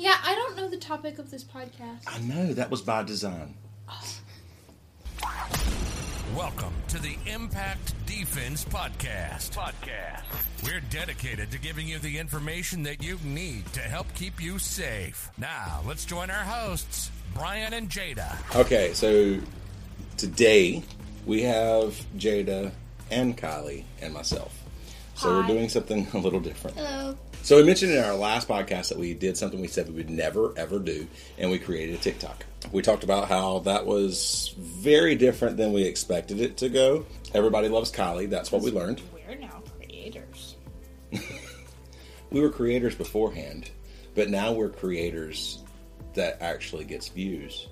Yeah, I don't know the topic of this podcast. I know that was by design. Welcome to the Impact Defense Podcast. Podcast. We're dedicated to giving you the information that you need to help keep you safe. Now, let's join our hosts, Brian and Jada. Okay, so today we have Jada and Kylie and myself. So we're doing something a little different. Hello. So we mentioned in our last podcast that we did something we said we would never ever do, and we created a TikTok. We talked about how that was very different than we expected it to go. Everybody loves Kylie. That's what we learned. We're now creators. We were creators beforehand, but now we're creators that actually gets views.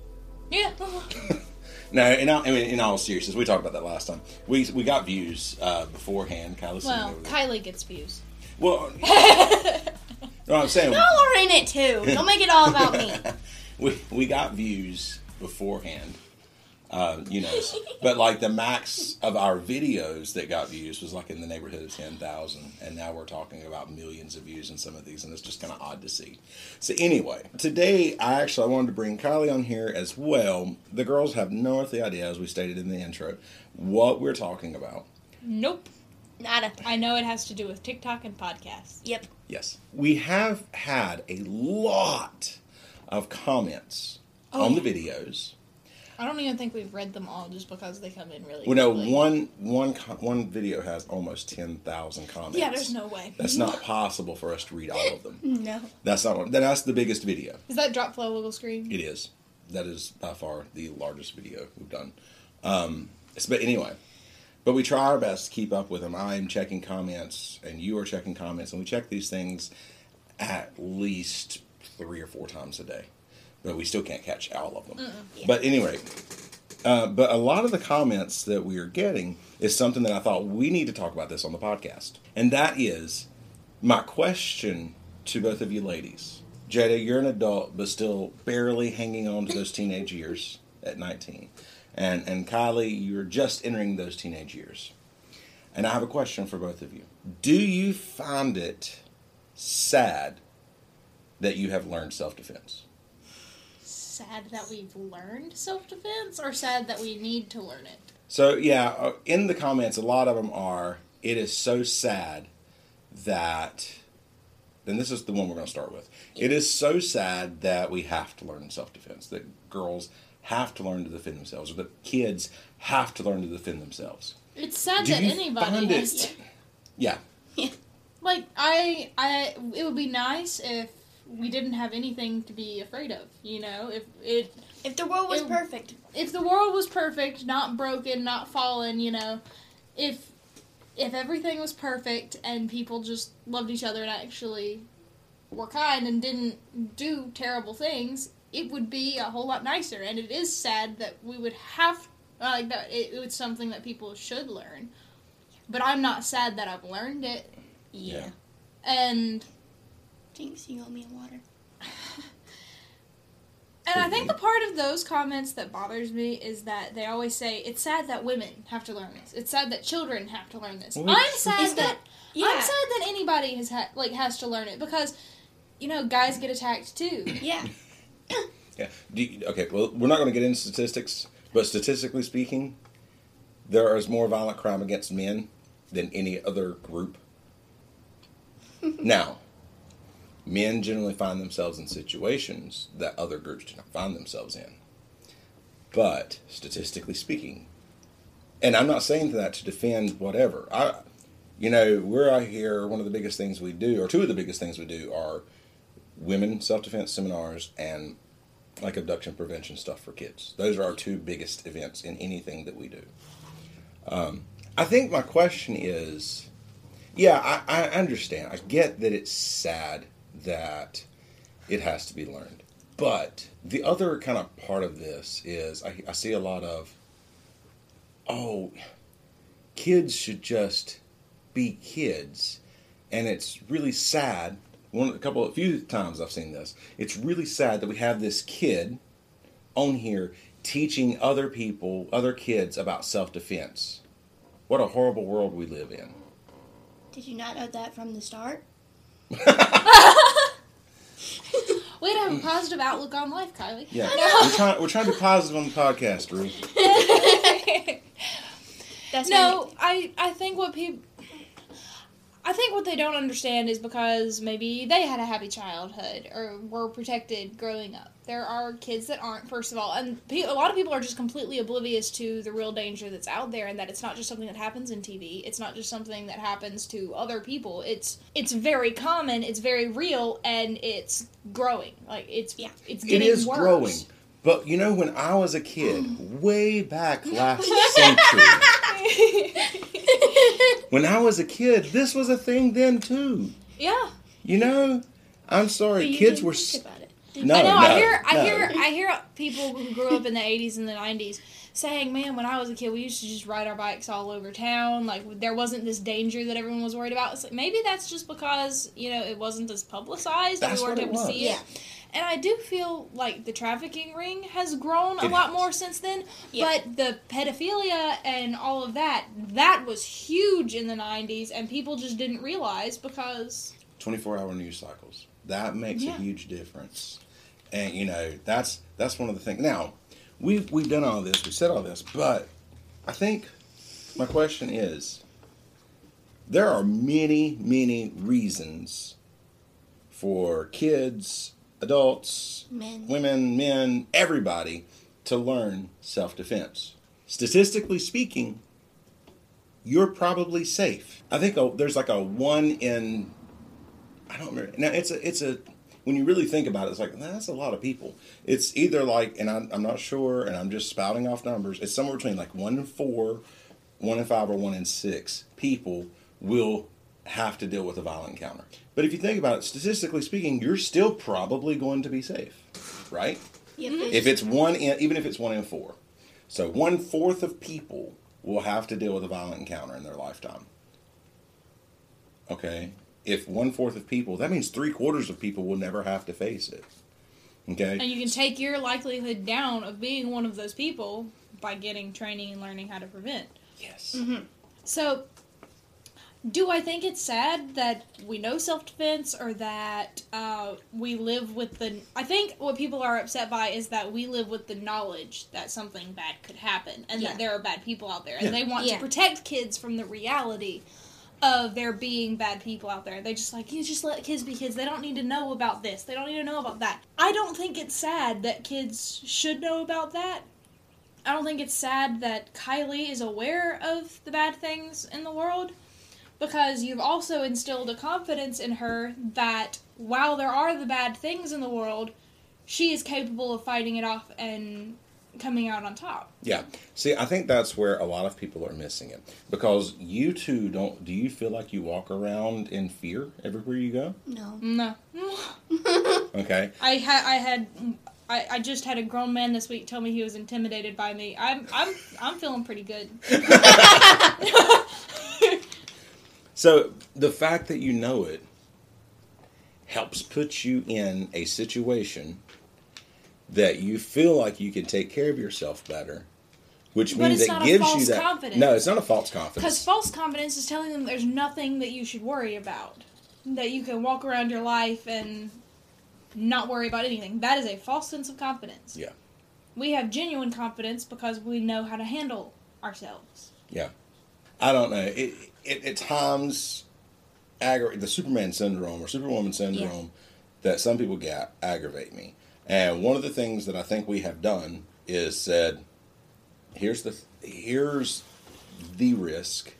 Yeah. No, in all, I mean, in all seriousness, we talked about that last time. We we got views uh, beforehand. Sitting well. Kylie gets views. Well, no, I'm saying Y'all are in it too. Don't make it all about me. we we got views beforehand. Uh, you know, but like the max of our videos that got views was like in the neighborhood of ten thousand, and now we're talking about millions of views in some of these, and it's just kind of odd to see. So anyway, today I actually I wanted to bring Kylie on here as well. The girls have no earthly idea, as we stated in the intro, what we're talking about. Nope. Nada. I know it has to do with TikTok and podcasts. Yep. Yes. We have had a lot of comments Oh, on yeah. the videos. I don't even think we've read them all just because they come in really Well, no, quickly. one one co- one video has almost ten thousand comments. Yeah, there's no way. That's not possible for us to read all of them. No. That's not. what- That's the biggest video. Is that drop flow wiggle screen? It is. That is by far the largest video we've done. Um, s- but anyway, but we try our best to keep up with them. I am checking comments, and you are checking comments, and we check these things at least three or four times a day. But we still can't catch all of them. But anyway, uh, but a lot of the comments that we are getting is something that I thought we need to talk about this on the podcast, and that is my question to both of you ladies. Jada, you're an adult, but still barely hanging on to those teenage years at 19. And, and Kylie, you're just entering those teenage years. And I have a question for both of you. Do you find it sad that you have learned self defense? Sad that we've learned self defense, or sad that we need to learn it? So, yeah, uh, in the comments, a lot of them are, it is so sad that, and this is the one we're going to start with. It is so sad that we have to learn self defense, that girls have to learn to defend themselves, or that kids have to learn to defend themselves. It's sad Do that you anybody find has it- to. Yeah. Like I, I, it would be nice if we didn't have anything to be afraid of. You know, if it, If the world was It- perfect. if the world was perfect, not broken, not fallen. You know, if if everything was perfect and people just loved each other and actually were kind and didn't do terrible things, it would be a whole lot nicer. And it is sad that we would have uh, like that. It, it's something that people should learn. But I'm not sad that I've learned it. Yeah. Yeah. And Jinx, you owe me a water. And I think the part of those comments that bothers me is that they always say it's sad that women have to learn this. It's sad that children have to learn this. Well, I'm sad that, that- yeah. I'm sad that anybody has ha- like has to learn it because you know guys get attacked too. Yeah. Yeah. You, okay, well, we're not going to get into statistics, but statistically speaking, there is more violent crime against men than any other group. now, men generally find themselves in situations that other groups do not find themselves in. But statistically speaking, and I'm not saying that to defend whatever. I, you know, we're out here. One of the biggest things we do, or two of the biggest things we do, are women self defense seminars and like abduction prevention stuff for kids. Those are our two biggest events in anything that we do. Um, I think my question is, yeah, I, I understand. I get that it's sad that it has to be learned, but the other kind of part of this is I, I see a lot of, oh, kids should just be kids, and it's really sad one a couple a few times I've seen this. It's really sad that we have this kid on here teaching other people, other kids about self-defense. What a horrible world we live in. Did you not know that from the start? Way to have a positive outlook on life, Kylie. Yeah, we're trying. We're trying to be positive on the podcast, Ruth. That's No, I I think what people I think what they don't understand is because maybe they had a happy childhood or were protected growing up. There are kids that aren't, first of all, and pe- a lot of people are just completely oblivious to the real danger that's out there, and that it's not just something that happens in TV. It's not just something that happens to other people. It's it's very common. It's very real, and it's growing. Like it's Yeah. it's getting is worse. growing. But you know, when I was a kid, way back last century, when I was a kid, this was a thing then too. Yeah. You know, I'm sorry, You kids didn't were. think about it. No, I know. no, I hear. I hear. I hear people who grew up in the '80s and the '90s saying, "Man, when I was a kid, we used to just ride our bikes all over town. Like there wasn't this danger that everyone was worried about." It's like maybe that's just because you know it wasn't as publicized. That's we weren't what it able to was. see it. And I do feel like the trafficking ring has grown a It lot has. more since then. Yeah. But the pedophilia and all of that, that was huge in the 90s, and people just didn't realize because 24 hour news cycles. That makes Yeah. a huge difference. And you know, that's that's one of the things. Now, we've we've done all this, we've said all this, but I think my question is there are many, many reasons for kids, adults, Men. women, men, everybody to learn self defense. Statistically speaking, you're probably safe. I think a, there's like a one in I don't remember. Now it's a it's a when you really think about it, it's like "Nah, that's a lot of people. It's either like, and I'm, I'm not sure, and I'm just spouting off numbers. It's somewhere between like one in four, one in five, or one in six people will have to deal with a violent encounter. But if you think about it, statistically speaking, you're still probably going to be safe, right? Yep. Mm-hmm. If it's one in, even if it's one in four, so one fourth of people will have to deal with a violent encounter in their lifetime. Okay, if one fourth of people, that means three quarters of people will never have to face it. Okay, And you can take your likelihood down of being one of those people by getting training and learning how to prevent. yes, mm-hmm. So, do I think it's sad that we know self defense or that uh, we live with the. I think what people are upset by is that we live with the knowledge that something bad could happen and Yeah. that there are bad people out there. And Yeah. they want Yeah. to protect kids from the reality of there being bad people out there. They just like, you just let kids be kids. They don't need to know about this, they don't need to know about that. I don't think it's sad that kids should know about that. I don't think it's sad that Kylie is aware of the bad things in the world because you've also instilled a confidence in her that while there are the bad things in the world, she is capable of fighting it off and coming out on top. yeah. See, I think that's where a lot of people are missing it because you two don't. Do you feel like you walk around in fear everywhere you go? No. No. Okay, I had I had I, I just had a grown man this week tell me he was intimidated by me. I'm I'm I'm feeling pretty good. So the fact that you know it helps put you in a situation that you feel like you can take care of yourself better, which But means it's it not a gives you that. confidence. No, it's not a false confidence. Because false confidence is telling them there's nothing that you should worry about. That you can walk around your life and not worry about anything. That is a false sense of confidence. Yeah. We have genuine confidence because we know how to handle ourselves. Yeah, I don't know. It, it at times, aggra- the Superman syndrome or Superwoman syndrome that some people get aggravate me. And one of the things that I think we have done is said, here's the here's the risk.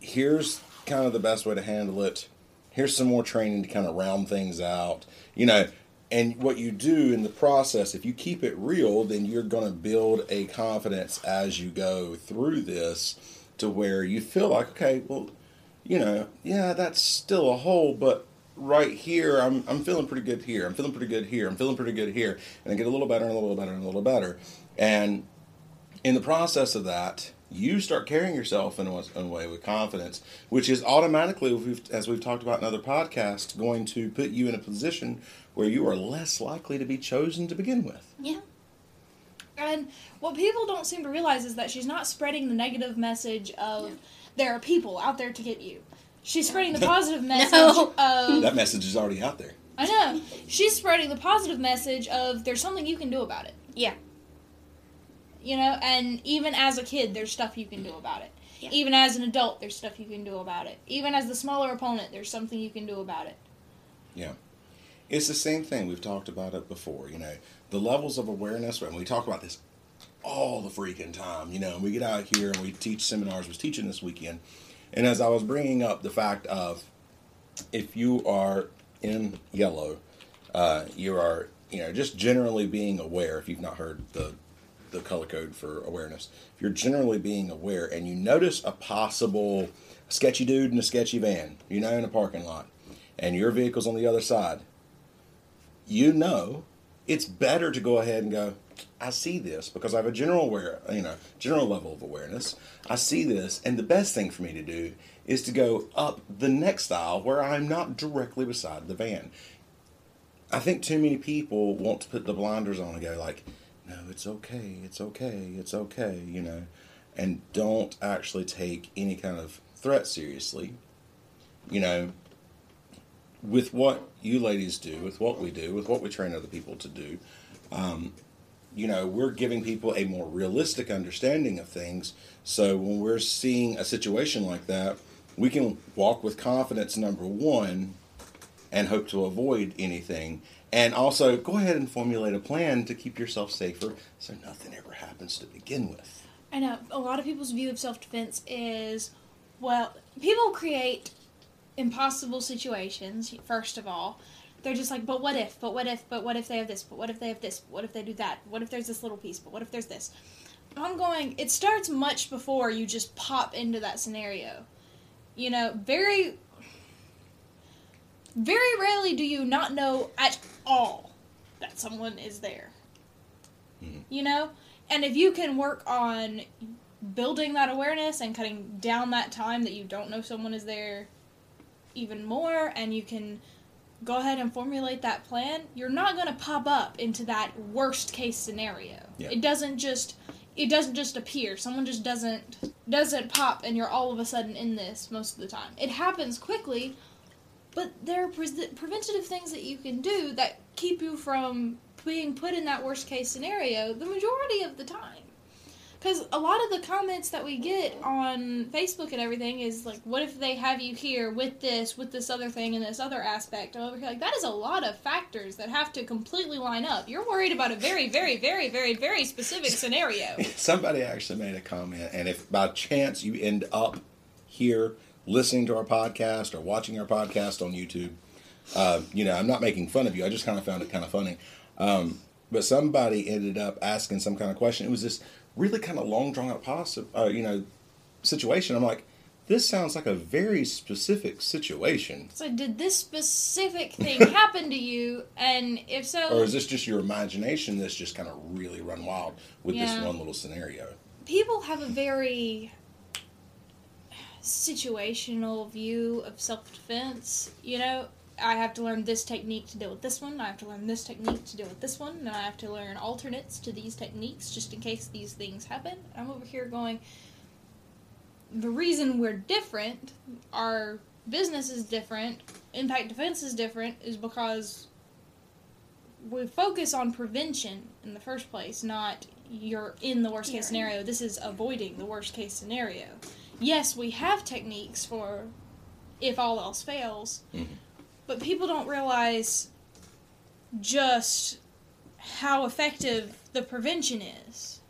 Here's kind of the best way to handle it. Here's some more training to kind of round things out. You know, and what you do in the process, if you keep it real, then you're going to build a confidence as you go through this to where you feel like, okay, well, you know, yeah, that's still a hole, but right here, I'm, I'm feeling pretty good here. I'm feeling pretty good here. I'm feeling pretty good here. And I get a little better and a little better and a little better. And in the process of that, you start carrying yourself in a, in a way with confidence, which is automatically, we've, as we've talked about in other podcasts, going to put you in a position where you are less likely to be chosen to begin with. Yeah. And what people don't seem to realize is that she's not spreading the negative message of there are people out there to get you. She's spreading the positive message No. of That message is already out there. I know. She's spreading the positive message of there's something you can do about it. Yeah. You know, and even as a kid, there's stuff you can do mm-hmm. about it. Yeah. Even as an adult, there's stuff you can do about it. Even as the smaller opponent, there's something you can do about it. Yeah. It's the same thing. We've talked about it before. You know, the levels of awareness, and we talk about this all the freaking time. You know, and we get out here and we teach seminars. I was teaching this weekend. And as I was bringing up the fact of if you are in yellow, uh, you are, you know, just generally being aware, if you've not heard the the color code for awareness. If you're generally being aware and you notice a possible sketchy dude in a sketchy van, you know, in a parking lot, and your vehicle's on the other side, you know it's better to go ahead and go, I see this because I have a general aware, you know, general level of awareness. I see this, and the best thing for me to do is to go up the next aisle where I'm not directly beside the van. I think too many people want to put the blinders on and go like, no, it's okay, it's okay, it's okay, you know, and don't actually take any kind of threat seriously. You know, with what you ladies do, with what we do, with what we train other people to do, um, you know, we're giving people a more realistic understanding of things. So when we're seeing a situation like that, we can walk with confidence, number one, and hope to avoid anything. And also go ahead and formulate a plan to keep yourself safer so nothing ever happens to begin with. I know a lot of people's view of self defense is well, people create impossible situations, first of all. They're just like, but what if, but what if, but what if they have this, but what if they have this, what if they do that, what if there's this little piece, but what if there's this? I'm going, it starts much before you just pop into that scenario. You know, very, very rarely do you not know at all that someone is there. Mm-hmm. You know? And if you can work on building that awareness and cutting down that time that you don't know someone is there even more and you can go ahead and formulate that plan you're not going to pop up into that worst case scenario. Yeah. it doesn't just it doesn't just appear. Someone just doesn't doesn't pop and you're all of a sudden in this most of the time. It happens quickly but there are pre- preventative things that you can do that keep you from being put in that worst case scenario the majority of the time because a lot of the comments that we get on Facebook and everything is like, what if they have you here with this, with this other thing, and this other aspect? Over here, like that is a lot of factors that have to completely line up. You're worried about a very, very, very, very, very specific scenario. Somebody actually made a comment, and if by chance you end up here listening to our podcast or watching our podcast on YouTube, uh, you know, I'm not making fun of you. I just kind of found it kind of funny. Um, but somebody ended up asking some kind of question. It was this really kind of long, drawn out, possi- uh, you know, situation. I'm like, this sounds like a very specific situation. So, did this specific thing happen to you? And if so, Or is this just your imagination that's just kind of really run wild with this one little scenario? people have a very situational view of self defense. You know, I have to learn this technique to deal with this one, I have to learn this technique to deal with this one, and I have to learn alternates to these techniques just in case these things happen. I'm over here going, the reason we're different, our business is different, impact defense is different, is because we focus on prevention in the first place, not you're in the worst case scenario. This is avoiding the worst case scenario. Yes, we have techniques for if all else fails, Mhm. But people don't realize just how effective the prevention is.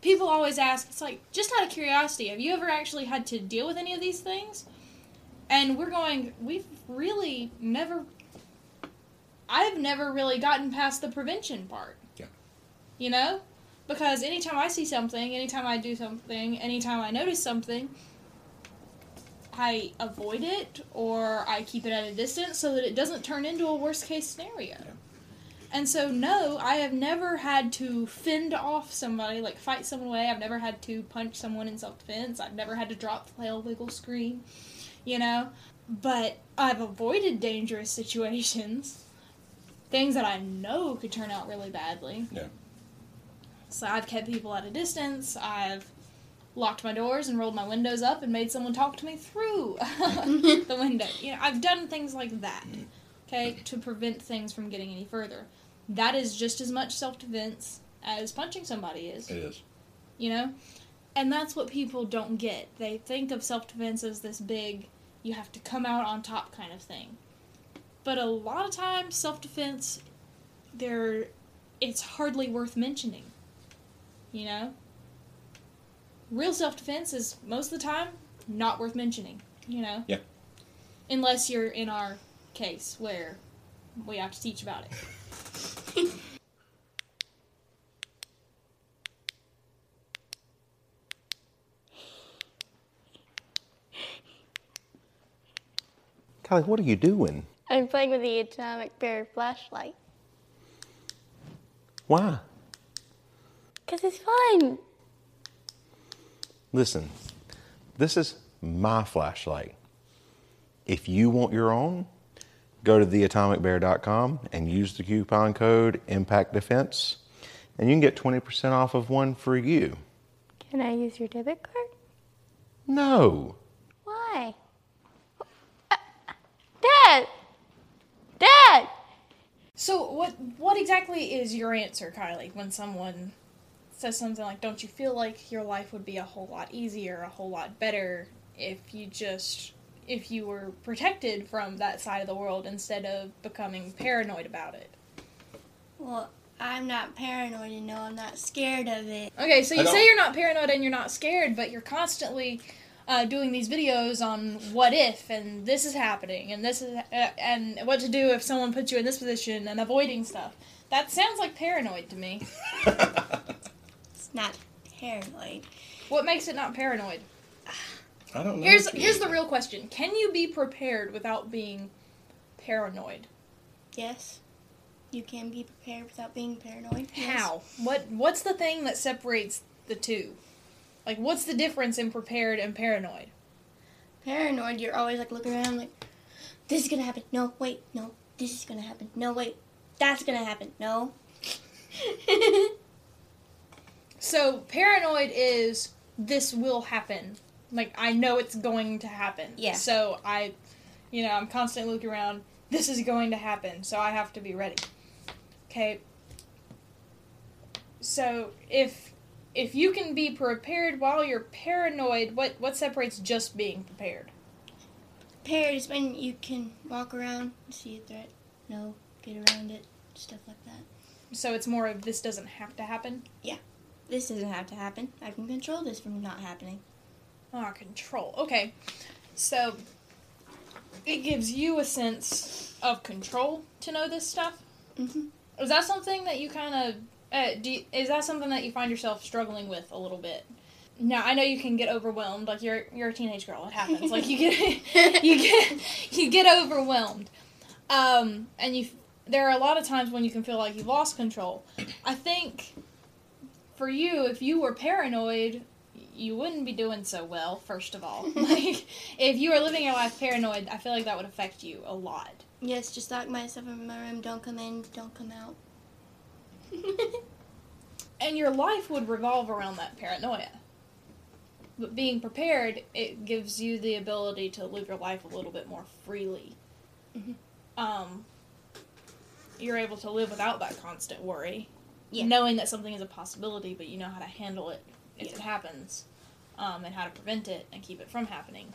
People always ask, it's like, just out of curiosity, have you ever actually had to deal with any of these things? And we're going, we've really never I've never really gotten past the prevention part. Yeah. You know? Because anytime I see something, anytime I do something, anytime I notice something, I avoid it or I keep it at a distance so that it doesn't turn into a worst case scenario. And so, no, I have never had to fend off somebody, like fight someone away. I've never had to punch someone in self defense. I've never had to drop the tail wiggle scream, you know? But I've avoided dangerous situations, things that I know could turn out really badly. Yeah. So I've kept people at a distance. I've locked my doors and rolled my windows up and made someone talk to me through the window. You know, I've done things like that. okay, to prevent things from getting any further. That is just as much self defense as punching somebody is, It is. you know? And that's what people don't get. They think of self defense as this big, you have to come out on top kind of thing. But a lot of times, self defense, there, it's hardly worth mentioning. You know? Real self defense is most of the time not worth mentioning, you know? Yeah. Unless you're in our case where we have to teach about it. Kylie, what are you doing? I'm playing with the atomic bear flashlight. Why? Because it's fun. Listen, this is my flashlight. If you want your own, go to theatomicbear.com and use the coupon code Impact Defense, and you can get 20% off of one for you. Can I use your debit card? No. Why? Uh, Dad! Dad! So what what exactly is your answer, Kylie, when someone says something like, "Don't you feel like your life would be a whole lot easier, a whole lot better if you just if you were protected from that side of the world instead of becoming paranoid about it?" Well, I'm not paranoid and no, I'm not scared of it. Okay, so you say you're not paranoid and you're not scared, but you're constantly uh, doing these videos on what if and this is happening and this is uh, and what to do if someone puts you in this position and avoiding stuff. That sounds like paranoid to me. It's not paranoid. What makes it not paranoid? I don't know. Here's here's the real question: Can you be prepared without being paranoid? Yes, you can be prepared without being paranoid. Yes. How? What What's the thing that separates the two? Like, what's the difference in prepared and paranoid? Paranoid, you're always like looking around like, this is gonna happen. No, wait, no, this is gonna happen. No, wait, that's gonna happen. No. So paranoid is this will happen. Like I know it's going to happen. Yeah. So I, you know, I'm constantly looking around. This is going to happen, so I have to be ready. Okay. So if if you can be prepared while you're paranoid, what what separates just being prepared? Prepared is when you can walk around, see a threat, no, get around it, stuff like that. So it's more of this doesn't have to happen. This doesn't have to happen. I can control this from not happening. Ah, control. Okay. So it gives you a sense of control to know this stuff. hmm Is that something that you kind of uh, do? You, is that something that you find yourself struggling with a little bit? Now I know you can get overwhelmed. Like you're you're a teenage girl. It happens. like you get you get you get overwhelmed, um, and you. There are a lot of times when you can feel like you've lost control. I think for you, if you were paranoid, you wouldn't be doing so well. First of all, like if you were living your life paranoid, I feel like that would affect you a lot. Yes, just lock myself in my room. Don't come in. Don't come out. and your life would revolve around that paranoia. But being prepared, it gives you the ability to live your life a little bit more freely. Mhm. Um, you're able to live without that constant worry, Yeah. knowing that something is a possibility, but you know how to handle it if Yeah. it happens, um, and how to prevent it and keep it from happening.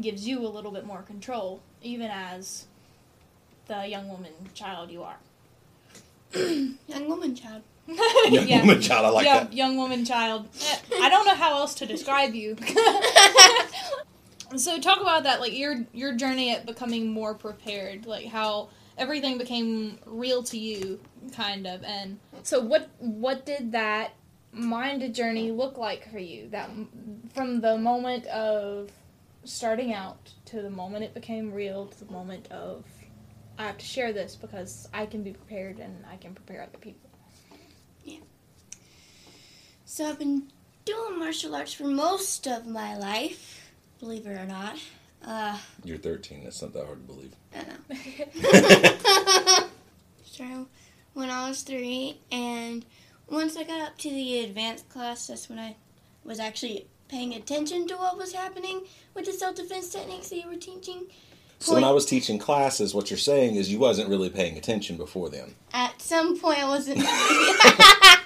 Gives you a little bit more control, even as the young woman child you are. Young woman child. Young Yeah. woman child, I like young, that. young woman child. Eh, I don't know how else to describe you. so talk about that, like your your journey at becoming more prepared, like how everything became real to you, kind of. And so, what what did that mind journey look like for you? That from the moment of starting out to the moment it became real to the moment of I have to share this because I can be prepared and I can prepare other people. Yeah. So I've been doing martial arts for most of my life, believe it or not. Uh, You're 13. That's not that hard to believe. I know. so when I was three, and once I got up to the advanced class, that's when I was actually paying attention to what was happening with the self-defense techniques they were teaching. So when I was teaching classes, what you're saying is you wasn't really paying attention before then. At some point, I wasn't.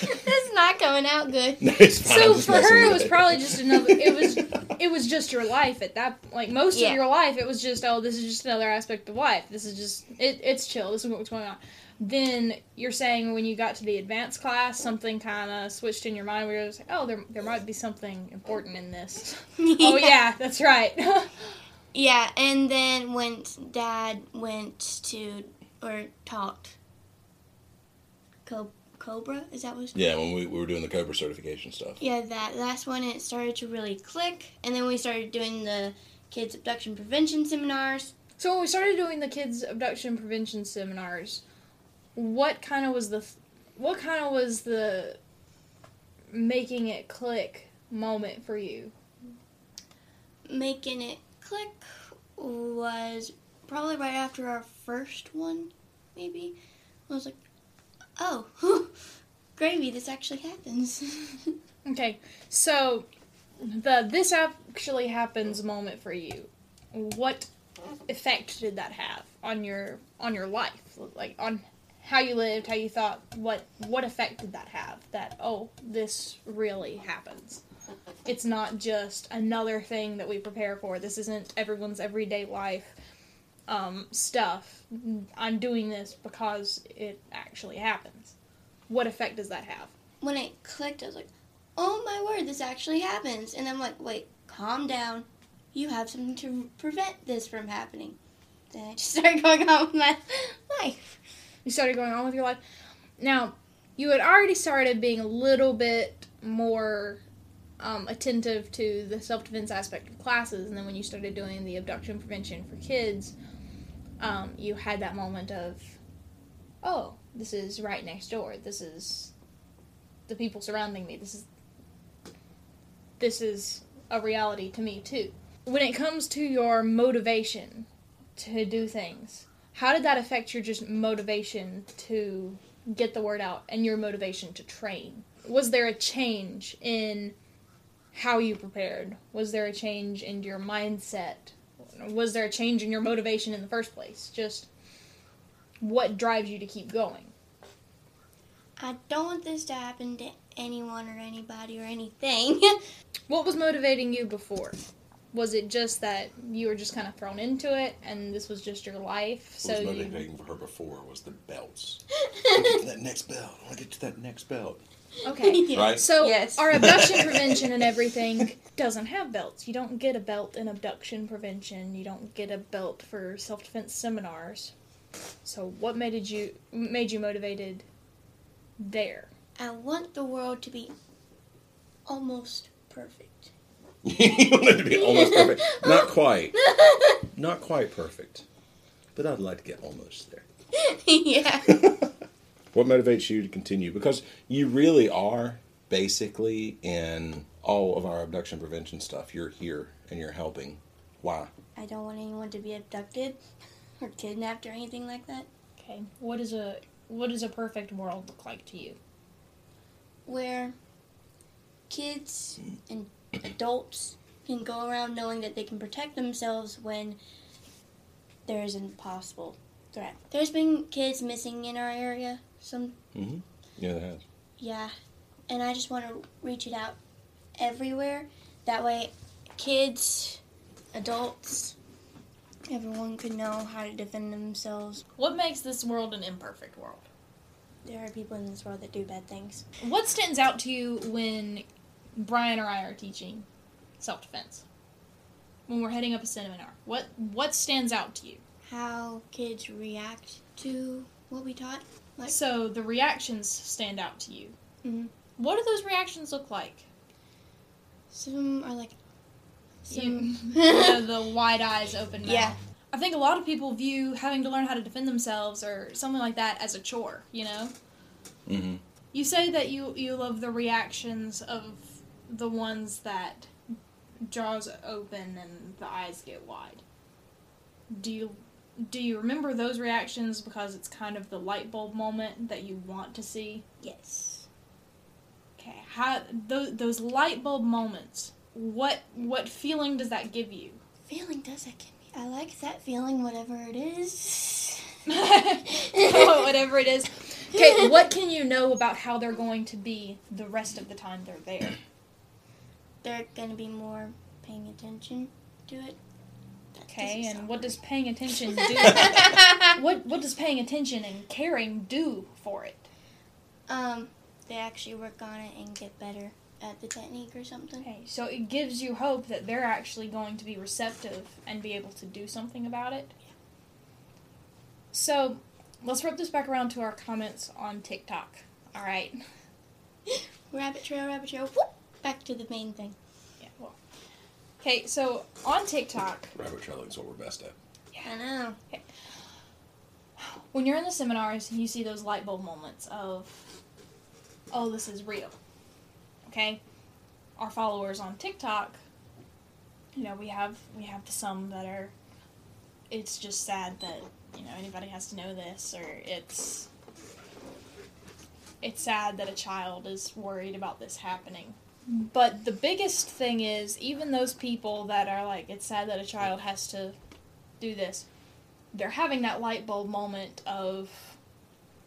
That's not coming out good. It's fine, So for her, it was probably just another. It was it was just your life at that. Like most Yeah. of your life, it was just oh, this is just another aspect of life. This is just it, it's chill. This is what's going on. Then you're saying when you got to the advanced class, something kind of switched in your mind where you're just like, oh, there there might be something important in this. Oh yeah, that's right. Yeah, and then when Dad went to or talked, Co- Cobra is that what? It's Yeah, when we, we were doing the Cobra certification stuff. Yeah, that that's when it started to really click, and then we started doing the kids abduction prevention seminars. So when we started doing the kids abduction prevention seminars, what kind of was the what kind of was the making it click moment for you? Making it click was probably right after our first one, maybe. I was like, oh, gravy, this actually happens. Okay, so the this actually happens moment for you. What effect did that have on your on your life? Like on how you lived, how you thought. What what effect did that have? That oh, this really happens. It's not just another thing that we prepare for. This isn't everyone's everyday life um, stuff. I'm doing this because it actually happens. What effect does that have? when it clicked, I was like, oh my word, this actually happens. And I'm like, wait, calm down. You have something to prevent this from happening. Then I just started going on with my life. You started going on with your life. Now, you had already started being a little bit more um, attentive to the self defense aspect of classes, and then when you started doing the abduction prevention for kids, um, you had that moment of, oh, this is right next door. This is the people surrounding me. This is this is a reality to me too. When it comes to your motivation to do things, how did that affect your just motivation to get the word out and your motivation to train? Was there a change in how you prepared? Was there a change in your mindset? Was there a change in your motivation in the first place? Just what drives you to keep going? I don't want this to happen to anyone or anybody or anything. What was motivating you before? Was it just that you were just kind of thrown into it and this was just your life? So What was you, motivating for her before was the belts. get to that next belt. I want to get to that next belt. okay. Right? So Yes. our abduction prevention and everything doesn't have belts. You don't get a belt in abduction prevention. You don't get a belt for self defense seminars. So what made you made you motivated there? I want the world to be almost perfect. you want it to be almost perfect. Not quite. Not quite perfect. But I'd like to get almost there. yeah. What motivates you to continue? Because you really are basically in all of our abduction prevention stuff. You're here and you're helping. Why? I don't want anyone to be abducted or kidnapped or anything like that. Okay. What is a what does a perfect world look like to you? Where kids and adults can go around knowing that they can protect themselves when there is a possible threat. There's been kids missing in our area. Some Mm-hmm. Yeah, that has. Yeah, and I just want to reach it out everywhere. That way, kids, adults, everyone could know how to defend themselves. What makes this world an imperfect world? There are people in this world that do bad things. What stands out to you when Brian or I are teaching self defense? When we're heading up a seminar, what what stands out to you? How kids react to what we taught. Like, So the reactions stand out to you. Mhm. What do those reactions look like? some are like, You- some. the, the wide eyes open mouth. Yeah. I think a lot of people view having to learn how to defend themselves or something like that as a chore, you know? Mm-hmm. You say that you, you love the reactions of the ones that jaws open and the eyes get wide. Do you do you remember those reactions because it's kind of the light bulb moment that you want to see? yes. Okay, how those those light bulb moments? What what feeling does that give you? Feeling does that give me I like that feeling, whatever it is. oh, whatever it is. Okay, what can you know about how they're going to be the rest of the time they're there? They're gonna be more paying attention to it. That Okay, and what right. does paying attention do? what what does paying attention and caring do for it? Um, they actually work on it and get better at the technique or something. Okay, so it gives you hope that they're actually going to be receptive and be able to do something about it. So, let's wrap this back around to our comments on TikTok. All right. Rabbit trail, rabbit trail. Whoop, back to the main thing. Yeah. Well. Okay, so on TikTok, Rabbit trailing is what we're best at. Yeah, I know. Okay. when you're in the seminars and you see those light bulb moments of, oh, this is real. Okay, our followers on TikTok, you know, we have we have some that are. It's just sad that you know anybody has to know this, or it's. It's sad that a child is worried about this happening. But the biggest thing is, even those people that are like, it's sad that a child has to do this, they're having that light bulb moment of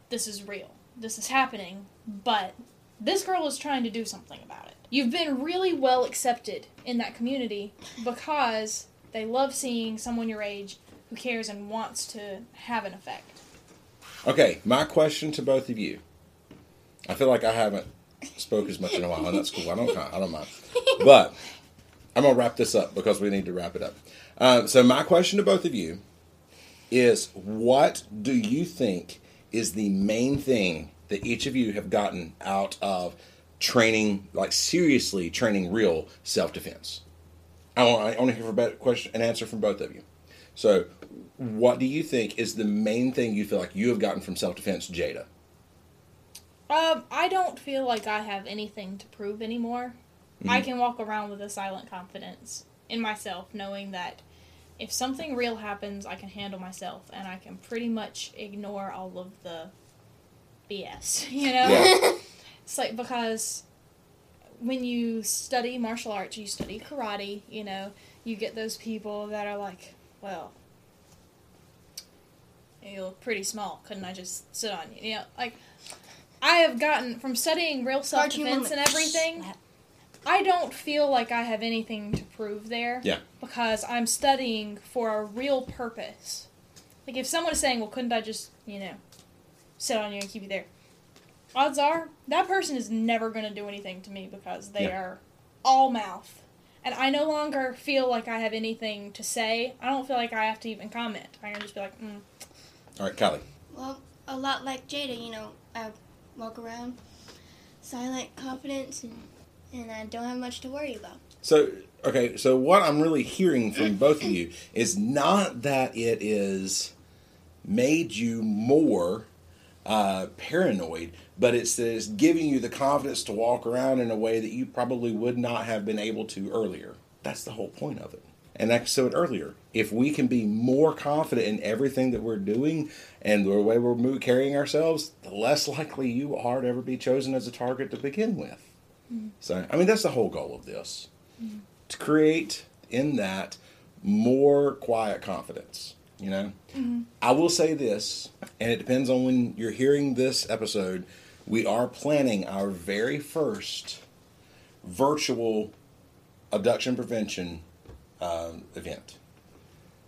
this is real. This is happening, but this girl is trying to do something about it. You've been really well accepted in that community because they love seeing someone your age who cares and wants to have an effect. Okay, my question to both of you. I feel like I haven't spoke as much in a while, and that's cool. I don't, I don't mind. But I'm gonna wrap this up because we need to wrap it up. Uh, so my question to both of you is: What do you think is the main thing that each of you have gotten out of training, like seriously training real self defense? I want, I want to hear a question, an answer from both of you. So, what do you think is the main thing you feel like you have gotten from self defense, Jada? Um, I don't feel like I have anything to prove anymore. I Mhm. can walk around with a silent confidence in myself, knowing that if something real happens, I can handle myself and I can pretty much ignore all of the BS. You know? Yeah. It's like because when you study martial arts, you study karate, you know, you get those people that are like, well, you look pretty small. Couldn't I just sit on you? You know, like I have gotten from studying real self defense and everything. I don't feel like I have anything to prove there. Yeah. Because I'm studying for a real purpose. Like if someone is saying, "Well, couldn't I just, you know, sit on you and keep you there?" Odds are that person is never going to do anything to me because they Yeah. are all mouth. And I no longer feel like I have anything to say. I don't feel like I have to even comment. I can just be like, mm. All right, Kylie. Well, a lot like Jada, you know, I walk around silent confidence and, and I don't have much to worry about. So, okay, so what I'm really hearing from both of you is not that it is made you more uh, paranoid, but it's that it's giving you the confidence to walk around in a way that you probably would not have been able to earlier. That's the whole point of it. And episode earlier, if we can be more confident in everything that we're doing and the way we're carrying ourselves, the less likely you are to ever be chosen as a target to begin with. Mm-hmm. So, I mean, that's the whole goal of this mm-hmm. to create in that more quiet confidence. You know, mm-hmm. I will say this, and it depends on when you're hearing this episode. We are planning our very first virtual abduction prevention um, event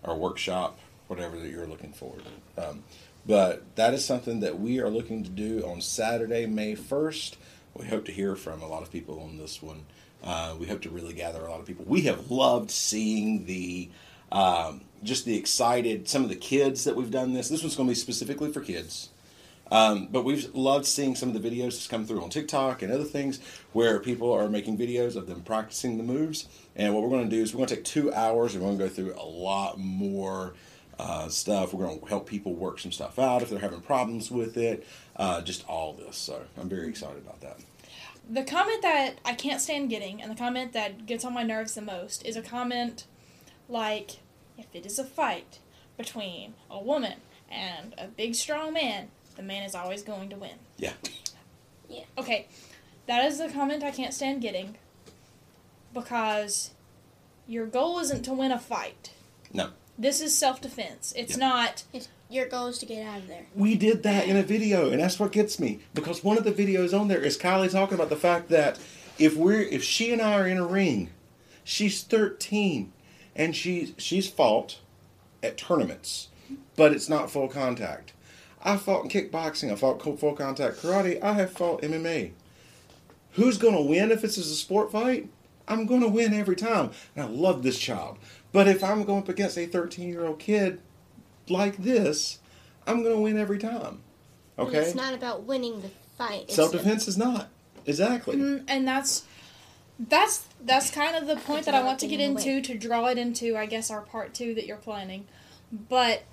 or workshop, whatever that you're looking for. Um, but that is something that we are looking to do on Saturday, May 1st. We hope to hear from a lot of people on this one. Uh, we hope to really gather a lot of people. We have loved seeing the um, just the excited some of the kids that we've done this. This one's going to be specifically for kids. Um, but we've loved seeing some of the videos that's come through on TikTok and other things where people are making videos of them practicing the moves. And what we're going to do is we're going to take two hours and we're going to go through a lot more uh, stuff. We're going to help people work some stuff out if they're having problems with it. Uh, just all this. So I'm very excited about that. The comment that I can't stand getting, and the comment that gets on my nerves the most, is a comment like, if it is a fight between a woman and a big strong man, the man is always going to win. Yeah. Yeah. Okay, that is the comment I can't stand getting because your goal isn't to win a fight. No. This is self defense. It's Yeah. not. It's, your goal is to get out of there. We did that in a video, and that's what gets me because one of the videos on there is Kylie talking about the fact that if we're if she and I are in a ring, she's 13, and she she's fought at tournaments, but it's not full contact. I fought in kickboxing. I fought full contact karate. I have fought MMA. Who's going to win if this is a sport fight? I'm going to win every time. And I love this child. But if I'm going up against a 13 year old kid like this, I'm going to win every time. And Okay? It's not about winning the fight. Self defense is not. Exactly. Mm, and that's that's that's kind of the point that I want to get into to draw it into I guess our part 2 that you're planning. But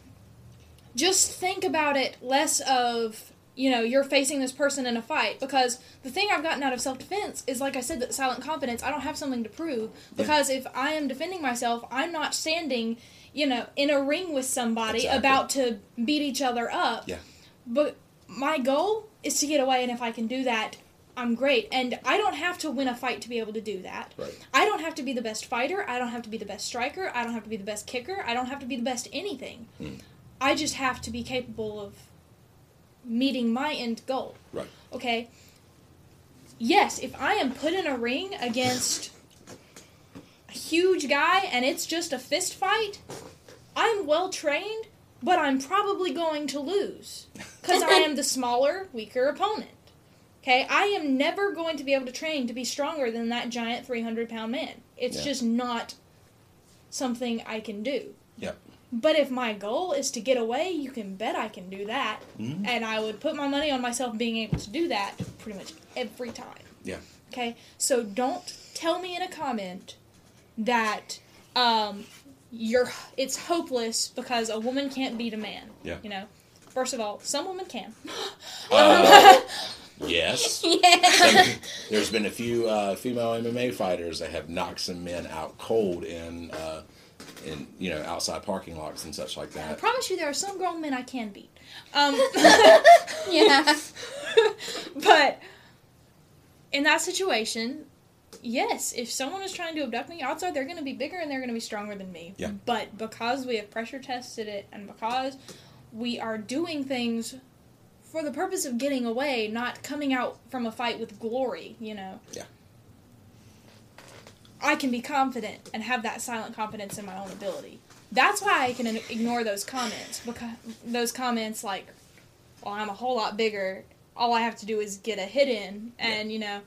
just think about it less of you know you're facing this person in a fight because the thing I've gotten out of self defense is like I said that silent confidence I don't have something to prove because if I am defending myself I'm not standing you know in a ring with somebody Exactly. about to beat each other up Yeah. but my goal is to get away, and if I can do that, I'm great. And I don't have to win a fight to be able to do that. Right. I don't have to be the best fighter. I don't have to be the best striker. I don't have to be the best kicker. I don't have to be the best anything. Hmm. I just have to be capable of meeting my end goal. Right. Okay? Yes, if I am put in a ring against a huge guy and it's just a fist fight, I'm well trained, but I'm probably going to lose because I am the smaller, weaker opponent. Okay, I am never going to be able to train to be stronger than that giant 300 pound man. It's Yeah. just not something I can do. Yep. But if my goal is to get away, you can bet I can do that. Mhm. And I would put my money on myself being able to do that pretty much every time. Yeah. Okay? So don't tell me in a comment that um, you're it's hopeless because a woman can't beat a man. Yeah. You know? First of all, some women can. Uh, yes. Yeah. There's been a few uh, female MMA fighters that have knocked some men out cold in, uh, in you know, outside parking lots and such like that. I promise you there are some grown men I can beat. Um, yeah. but in that situation, yes, if someone is trying to abduct me, outside, they're going to be bigger and they're going to be stronger than me. Yeah. But because we have pressure tested it and because we are doing things for the purpose of getting away, not coming out from a fight with glory, you know. Yeah. I can be confident and have that silent confidence in my own ability. That's why I can ignore those comments because those comments like, "Well, I'm a whole lot bigger. All I have to do is get a hit in," and you know,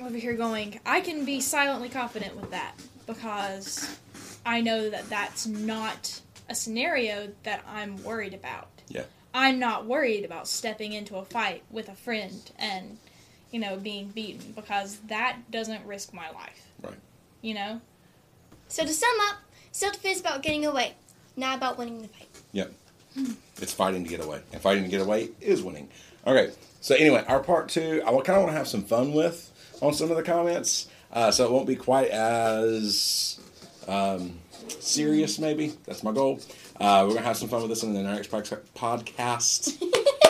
over here going, I can be silently confident with that because I know that that's not a scenario that I'm worried about. Yeah. I'm not worried about stepping into a fight with a friend and, you know, being beaten because that doesn't risk my life. Right. You know? So to sum up, self-defense is about getting away, not about winning the fight. Yep. It's fighting to get away. And fighting to get away is winning. Okay. So anyway, our part two, I kind of want to have some fun with on some of the comments. Uh, so it won't be quite as um, serious, maybe. That's my goal. Uh, we're going to have some fun with this in the next podcast.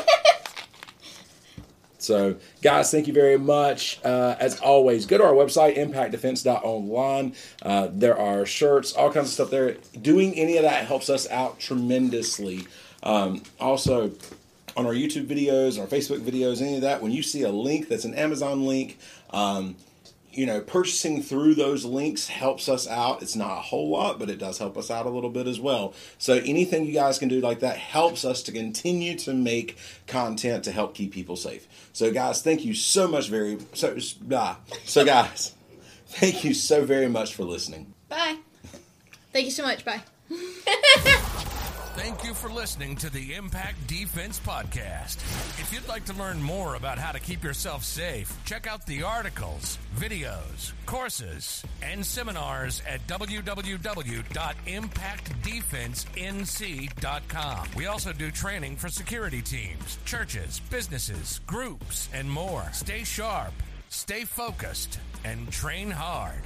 So, guys, thank you very much. Uh, as always, go to our website, impactdefense.online. Uh, there are shirts, all kinds of stuff there. Doing any of that helps us out tremendously. Um, also, on our YouTube videos, our Facebook videos, any of that, when you see a link that's an Amazon link, um, you know, purchasing through those links helps us out. It's not a whole lot, but it does help us out a little bit as well. So anything you guys can do like that helps us to continue to make content to help keep people safe. So guys, thank you so much very so. So guys, thank you so very much for listening. Bye. Thank you so much. Bye. Thank you for listening to the Impact Defense Podcast. If you'd like to learn more about how to keep yourself safe, check out the articles, videos, courses, and seminars at www.impactdefensenc.com. We also do training for security teams, churches, businesses, groups, and more. Stay sharp, stay focused, and train hard.